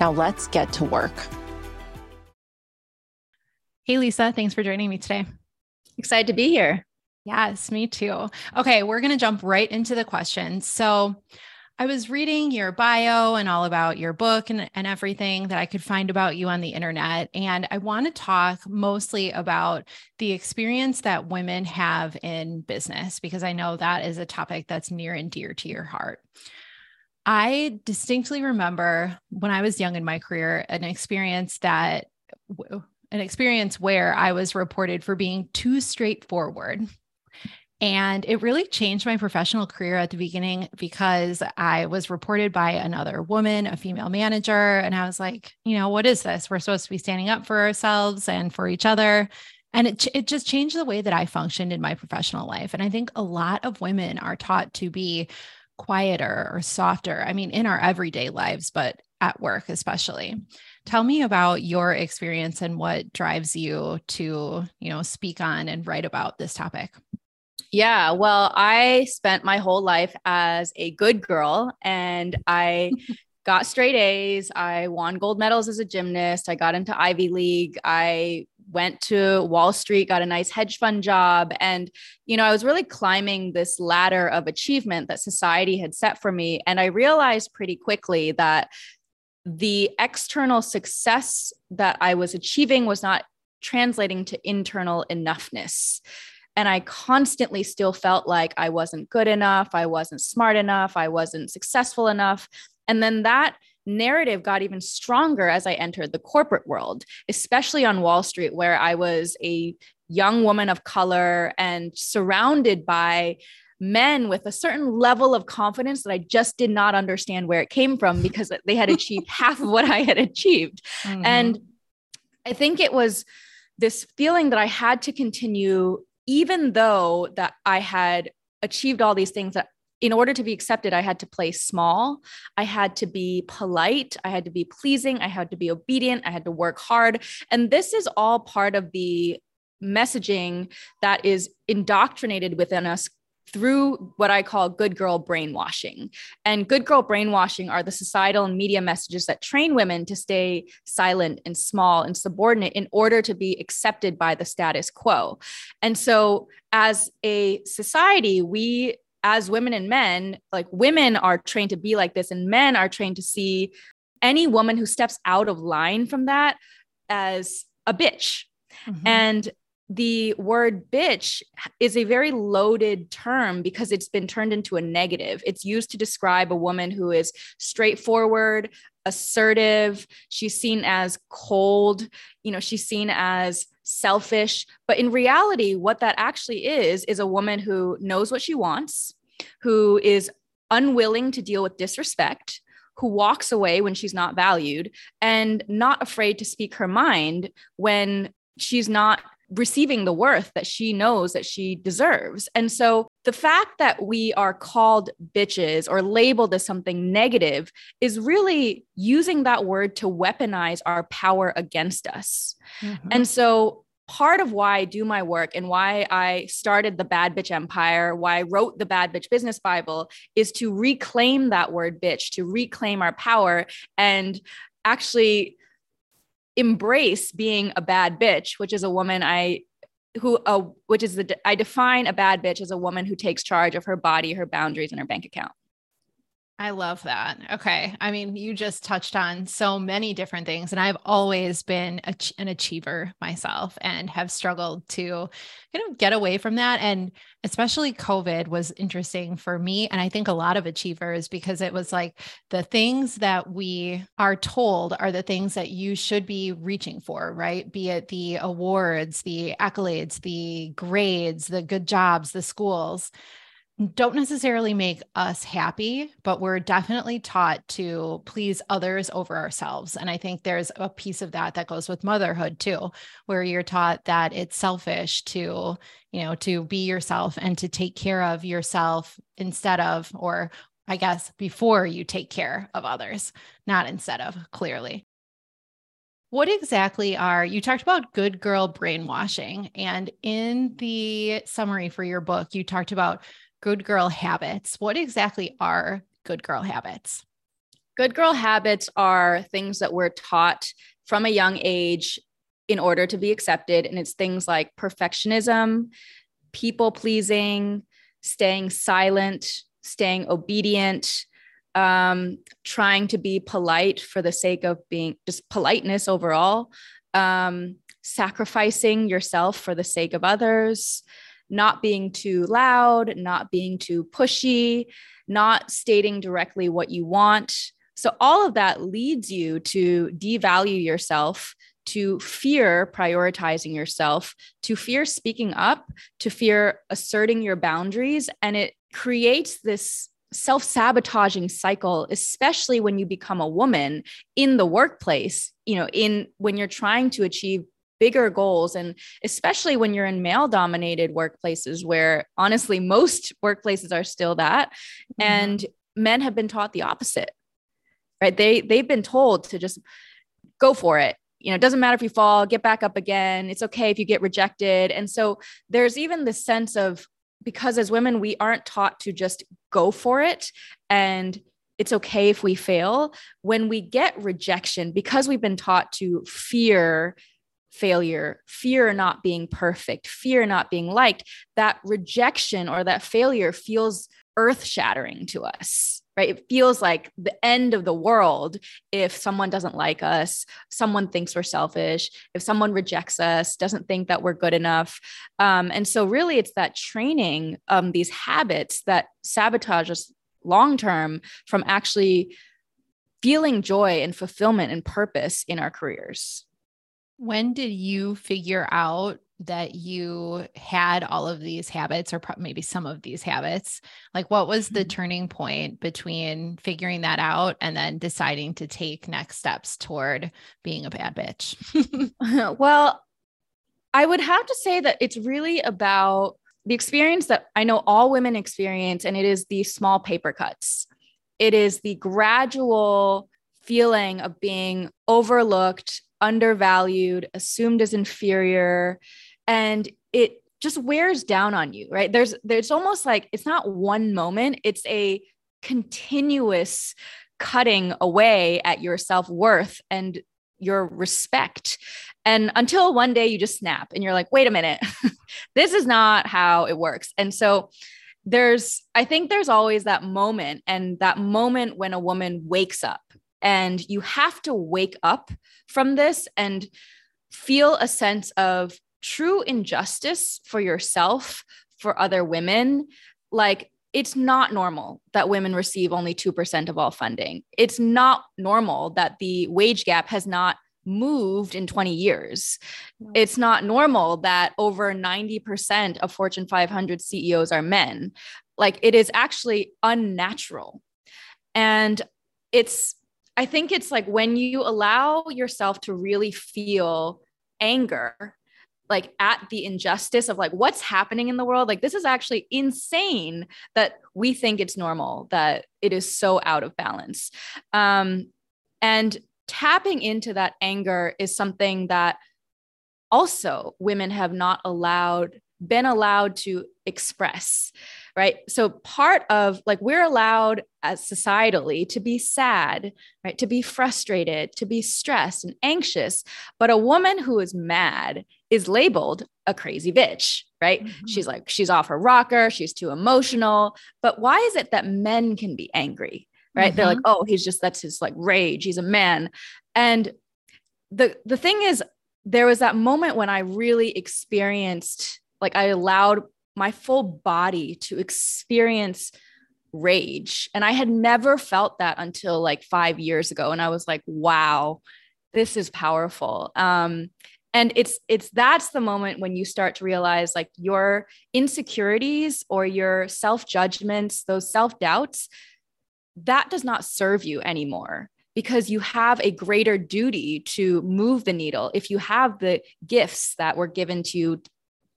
Now let's get to work. Hey, Lisa, thanks for joining me today. Excited to be here. Yes, me too. Okay, we're going to jump right into the questions. So, I was reading your bio and all about your book and, and everything that I could find about you on the internet. And I want to talk mostly about the experience that women have in business, because I know that is a topic that's near and dear to your heart. I distinctly remember when I was young in my career, an experience that an experience where I was reported for being too straightforward and it really changed my professional career at the beginning because I was reported by another woman, a female manager. And I was like, you know, what is this? We're supposed to be standing up for ourselves and for each other. And it, it just changed the way that I functioned in my professional life. And I think a lot of women are taught to be quieter or softer. I mean, in our everyday lives, but at work especially. Tell me about your experience and what drives you to, you know, speak on and write about this topic. Yeah, well, I spent my whole life as a good girl and I got straight A's. I won gold medals as a gymnast. I got into Ivy League. I went to Wall Street, got a nice hedge fund job. And, you know, I was really climbing this ladder of achievement that society had set for me. And I realized pretty quickly that the external success that I was achieving was not translating to internal enoughness. And I constantly still felt like I wasn't good enough, I wasn't smart enough, I wasn't successful enough. And then that narrative got even stronger as I entered the corporate world, especially on Wall Street, where I was a young woman of color and surrounded by men with a certain level of confidence that I just did not understand where it came from because they had achieved half of what I had achieved. Mm-hmm. And I think it was this feeling that I had to continue even though that I had achieved all these things that in order to be accepted, I had to play small. I had to be polite. I had to be pleasing. I had to be obedient. I had to work hard. And this is all part of the messaging that is indoctrinated within us through what I call good girl brainwashing. And good girl brainwashing are the societal and media messages that train women to stay silent and small and subordinate in order to be accepted by the status quo. And so, as a society, we as women and men, like women are trained to be like this, and men are trained to see any woman who steps out of line from that as a bitch. Mm-hmm. And the word bitch is a very loaded term because it's been turned into a negative. It's used to describe a woman who is straightforward, assertive. She's seen as cold, you know, she's seen as selfish. But in reality, what that actually is, is a woman who knows what she wants, who is unwilling to deal with disrespect, who walks away when she's not valued, and not afraid to speak her mind when she's not receiving the worth that she knows that she deserves. And so the fact that we are called bitches or labeled as something negative is really using that word to weaponize our power against us. Mm-hmm. And so part of why I do my work and why I started the Bad Bitch Empire, why I wrote the Bad Bitch Business Bible is to reclaim that word bitch, to reclaim our power and actually embrace being a bad bitch, which is a woman I who uh, which is the I define a bad bitch as a woman who takes charge of her body, her boundaries, and her bank account. I love that. Okay. I mean, you just touched on so many different things, and I've always been a, an achiever myself and have struggled to kind of get away from that. And especially COVID was interesting for me. And I think a lot of achievers because it was like the things that we are told are the things that you should be reaching for, right? Be it the awards, the accolades, the grades, the good jobs, the schools don't necessarily make us happy, but we're definitely taught to please others over ourselves. And I think there's a piece of that that goes with motherhood too, where you're taught that it's selfish to, you know, to be yourself and to take care of yourself instead of, or I guess before you take care of others, not instead of, clearly. What exactly are you talked about good girl brainwashing? And in the summary for your book, you talked about good girl habits. What exactly are good girl habits? Good girl habits are things that we're taught from a young age in order to be accepted. And it's things like perfectionism, people pleasing, staying silent, staying obedient, um, trying to be polite for the sake of being just politeness overall, um, sacrificing yourself for the sake of others, not being too loud, not being too pushy, not stating directly what you want. So, all of that leads you to devalue yourself, to fear prioritizing yourself, to fear speaking up, to fear asserting your boundaries. And it creates this self sabotaging cycle, especially when you become a woman in the workplace, you know, in when you're trying to achieve bigger goals and especially when you're in male dominated workplaces where honestly most workplaces are still that mm-hmm. and men have been taught the opposite right? They they've been told to just go for it. You know it doesn't matter if you fall get back up again. It's okay if you get rejected. And so there's even this sense of because as women we aren't taught to just go for it and it's okay if we fail. When we get rejection because we've been taught to fear failure, fear not being perfect, fear not being liked, that rejection or that failure feels earth shattering to us, right? It feels like the end of the world if someone doesn't like us, someone thinks we're selfish, if someone rejects us, doesn't think that we're good enough. Um, and so, really, it's that training, um, these habits that sabotage us long term from actually feeling joy and fulfillment and purpose in our careers. When did you figure out that you had all of these habits or maybe some of these habits? Like, what was the mm-hmm. turning point between figuring that out and then deciding to take next steps toward being a bad bitch? well, I would have to say that it's really about the experience that I know all women experience, and it is the small paper cuts. It is the gradual feeling of being overlooked undervalued, assumed as inferior, and it just wears down on you, right? There's there's almost like it's not one moment, it's a continuous cutting away at your self-worth and your respect. And until one day you just snap and you're like, wait a minute, this is not how it works. And so there's, I think there's always that moment, and that moment when a woman wakes up and you have to wake up from this and feel a sense of true injustice for yourself, for other women. Like, it's not normal that women receive only 2% of all funding. It's not normal that the wage gap has not moved in 20 years. It's not normal that over 90% of Fortune 500 CEOs are men. Like, it is actually unnatural. And it's I think it's like when you allow yourself to really feel anger like at the injustice of like what's happening in the world like this is actually insane that we think it's normal that it is so out of balance. Um and tapping into that anger is something that also women have not allowed been allowed to express right so part of like we're allowed as societally to be sad right to be frustrated to be stressed and anxious but a woman who is mad is labeled a crazy bitch right mm-hmm. she's like she's off her rocker she's too emotional but why is it that men can be angry right mm-hmm. they're like mm-hmm. oh he's just that's his like rage he's a man and the the thing is there was that moment when i really experienced like i allowed my full body to experience rage. And I had never felt that until like five years ago. And I was like, wow, this is powerful. Um, and it's it's that's the moment when you start to realize like your insecurities or your self judgments those self doubts that does not serve you anymore because you have a greater duty to move the needle if you have the gifts that were given to you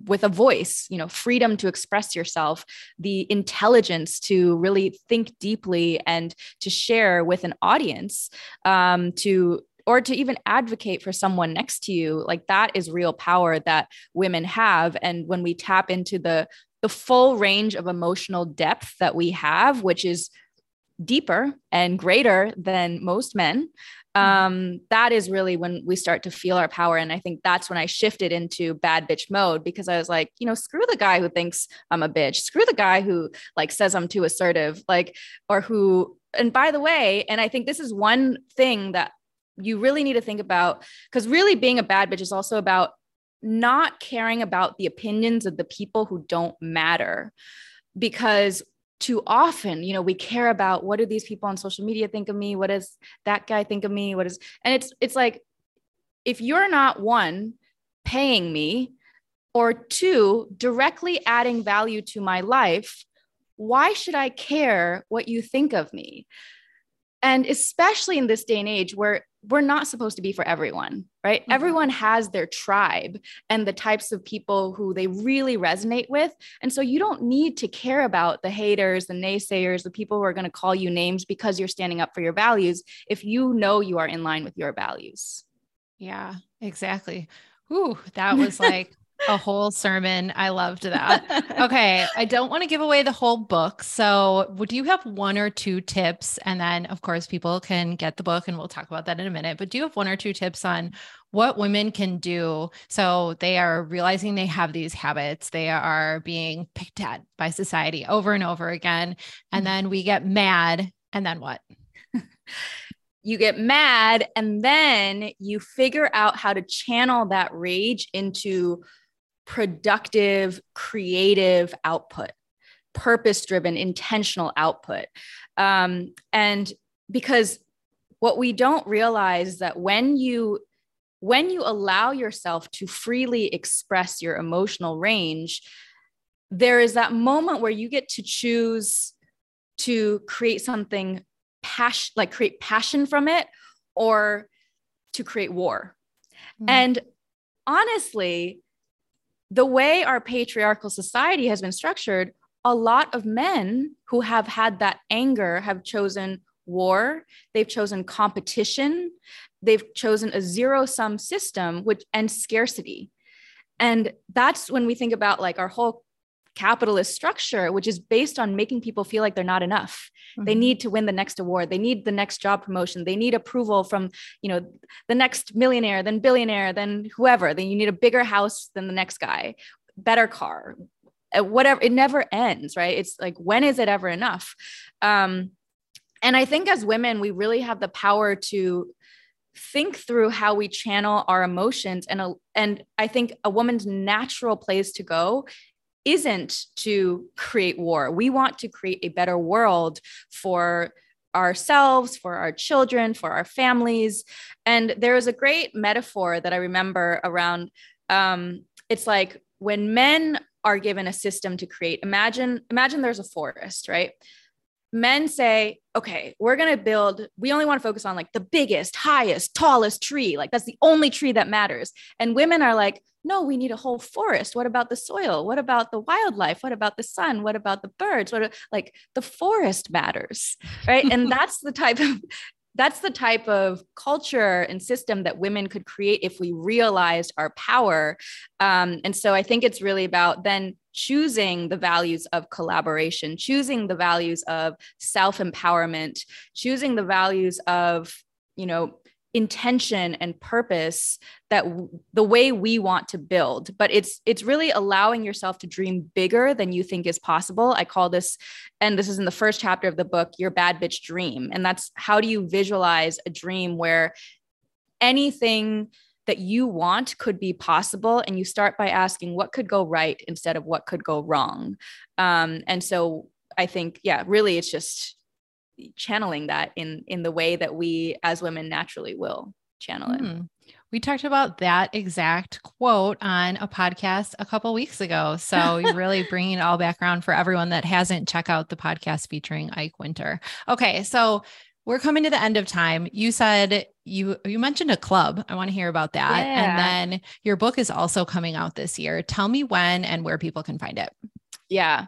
with a voice you know freedom to express yourself the intelligence to really think deeply and to share with an audience um, to or to even advocate for someone next to you. Like that is real power that women have. And when we tap into the the full range of emotional depth that we have which is deeper and greater than most men. Mm-hmm. um, that is really when we start to feel our power. And i think that's when i shifted into bad bitch mode because i was like you know screw the guy who thinks i'm a bitch. Screw the guy who like says i'm too assertive. Like or who and by the way and i think this is one thing that you really need to think about because really being a bad bitch is also about not caring about the opinions of the people who don't matter. Because too often you know we care about what do these people on social media think of me? What does that guy think of me? What is and it's it's like if you're not one paying me or two directly adding value to my life why should i care what you think of me and especially in this day and age where we're not supposed to be for everyone, right? Mm-hmm. Everyone has their tribe and the types of people who they really resonate with. And so you don't need to care about the haters, the naysayers, the people who are going to call you names because you're standing up for your values if you know you are in line with your values. Yeah, exactly. Ooh, that was like a whole sermon. I loved that. Okay. I don't want to give away the whole book. So, would you have one or two tips? And then, of course, people can get the book and we'll talk about that in a minute. But do you have one or two tips on what women can do so they are realizing they have these habits? They are being picked at by society over and over again. And mm-hmm. then we get mad. And then what? you get mad and then you figure out how to channel that rage into productive, creative output, purpose driven, intentional output. Um, and because what we don't realize is that when you when you allow yourself to freely express your emotional range there is that moment where you get to choose to create something passion like create passion from it or to create war mm. and honestly the way our patriarchal society has been structured, a lot of men who have had that anger have chosen war, they've chosen competition, they've chosen a zero sum system which and scarcity. And that's when we think about like our whole capitalist structure, which is based on making people feel like they're not enough. Mm-hmm. They need to win the next award. They need the next job promotion. They need approval from, you know, the next millionaire, then billionaire, then whoever. Then you need a bigger house than the next guy, better car, uh, whatever. It never ends, right? It's like, when is it ever enough? Um, and I think as women, we really have the power to think through how we channel our emotions and a, and I think a woman's natural place to go isn't to create war. We want to create a better world for ourselves, for our children, for our families. And there is a great metaphor that I remember around um, it's like when men are given a system to create, imagine, imagine there's a forest, right? Men say, okay, we're going to build, we only want to focus on like the biggest, highest, tallest tree. Like that's the only tree that matters. And women are like, no, we need a whole forest. What about the soil? What about the wildlife? What about the sun? What about the birds? What like the forest matters, right? and that's the type of that's the type of culture and system that women could create if we realized our power. Um, and so I think it's really about then choosing the values of collaboration, choosing the values of self empowerment, choosing the values of, you know, intention and purpose that w- the way we want to build. But it's it's really allowing yourself to dream bigger than you think is possible. I call this and this is in the first chapter of the book your bad bitch dream. And that's how do you visualize a dream where anything that you want could be possible and you start by asking what could go right instead of what could go wrong. Um, and so i think yeah really it's just channeling that in in the way that we as women naturally will channel it mm. We talked about that exact quote on a podcast a couple weeks ago. So you're really bringing it all back around for everyone that hasn't checked out the podcast featuring Ike Winter. Okay, so we're coming to the end of time. You said you you mentioned a club. I want to hear about that. Yeah. And then your book is also coming out this year. Tell me when and where people can find it. Yeah.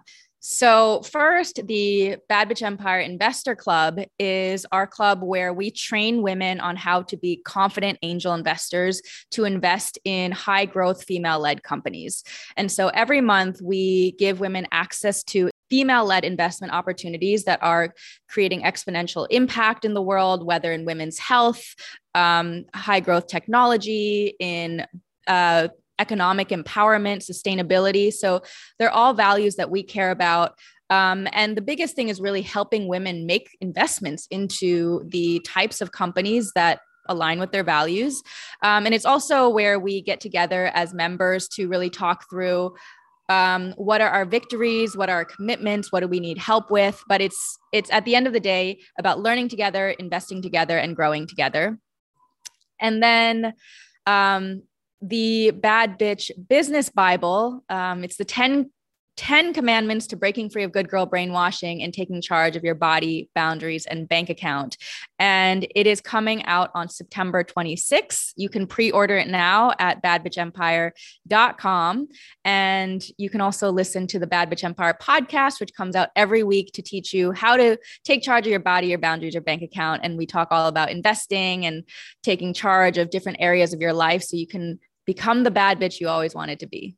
So, first, the Bad Bitch Empire Investor Club is our club where we train women on how to be confident angel investors to invest in high growth female led companies. And so, every month, we give women access to female led investment opportunities that are creating exponential impact in the world, whether in women's health, um, high growth technology, in uh, economic empowerment, sustainability. So they're all values that we care about. Um, and the biggest thing is really helping women make investments into the types of companies that align with their values. Um, and it's also where we get together as members to really talk through um, what are our victories what are our commitments what do we need help with but it's it's at the end of the day about learning together investing together and growing together and then um, the Bad Bitch Business Bible. Um, it's the 10 10 commandments to breaking free of good girl brainwashing and taking charge of your body, boundaries, and bank account. And it is coming out on September 26th. You can pre order it now at badbitchempire.com. And you can also listen to the Bad Bitch Empire podcast, which comes out every week to teach you how to take charge of your body, your boundaries, your bank account. And we talk all about investing and taking charge of different areas of your life so you can become the bad bitch you always wanted to be.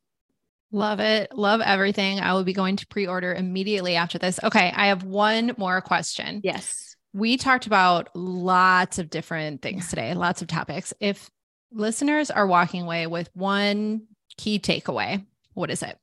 Love it. Love everything. I will be going to pre order immediately after this. Okay. I have one more question. Yes. We talked about lots of different things today, lots of topics. If listeners are walking away with one key takeaway, what is it?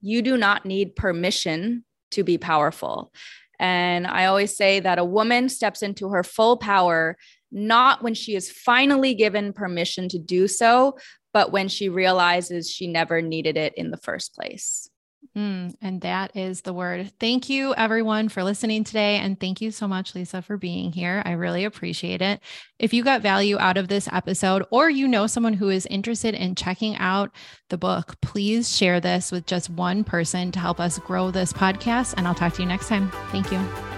You do not need permission to be powerful. And I always say that a woman steps into her full power not when she is finally given permission to do so, but when she realizes she never needed it in the first place. Mm, and that is the word. Thank you, everyone, for listening today. And thank you so much, Lisa, for being here. I really appreciate it. If you got value out of this episode, or you know someone who is interested in checking out the book, please share this with just one person to help us grow this podcast. And I'll talk to you next time. Thank you.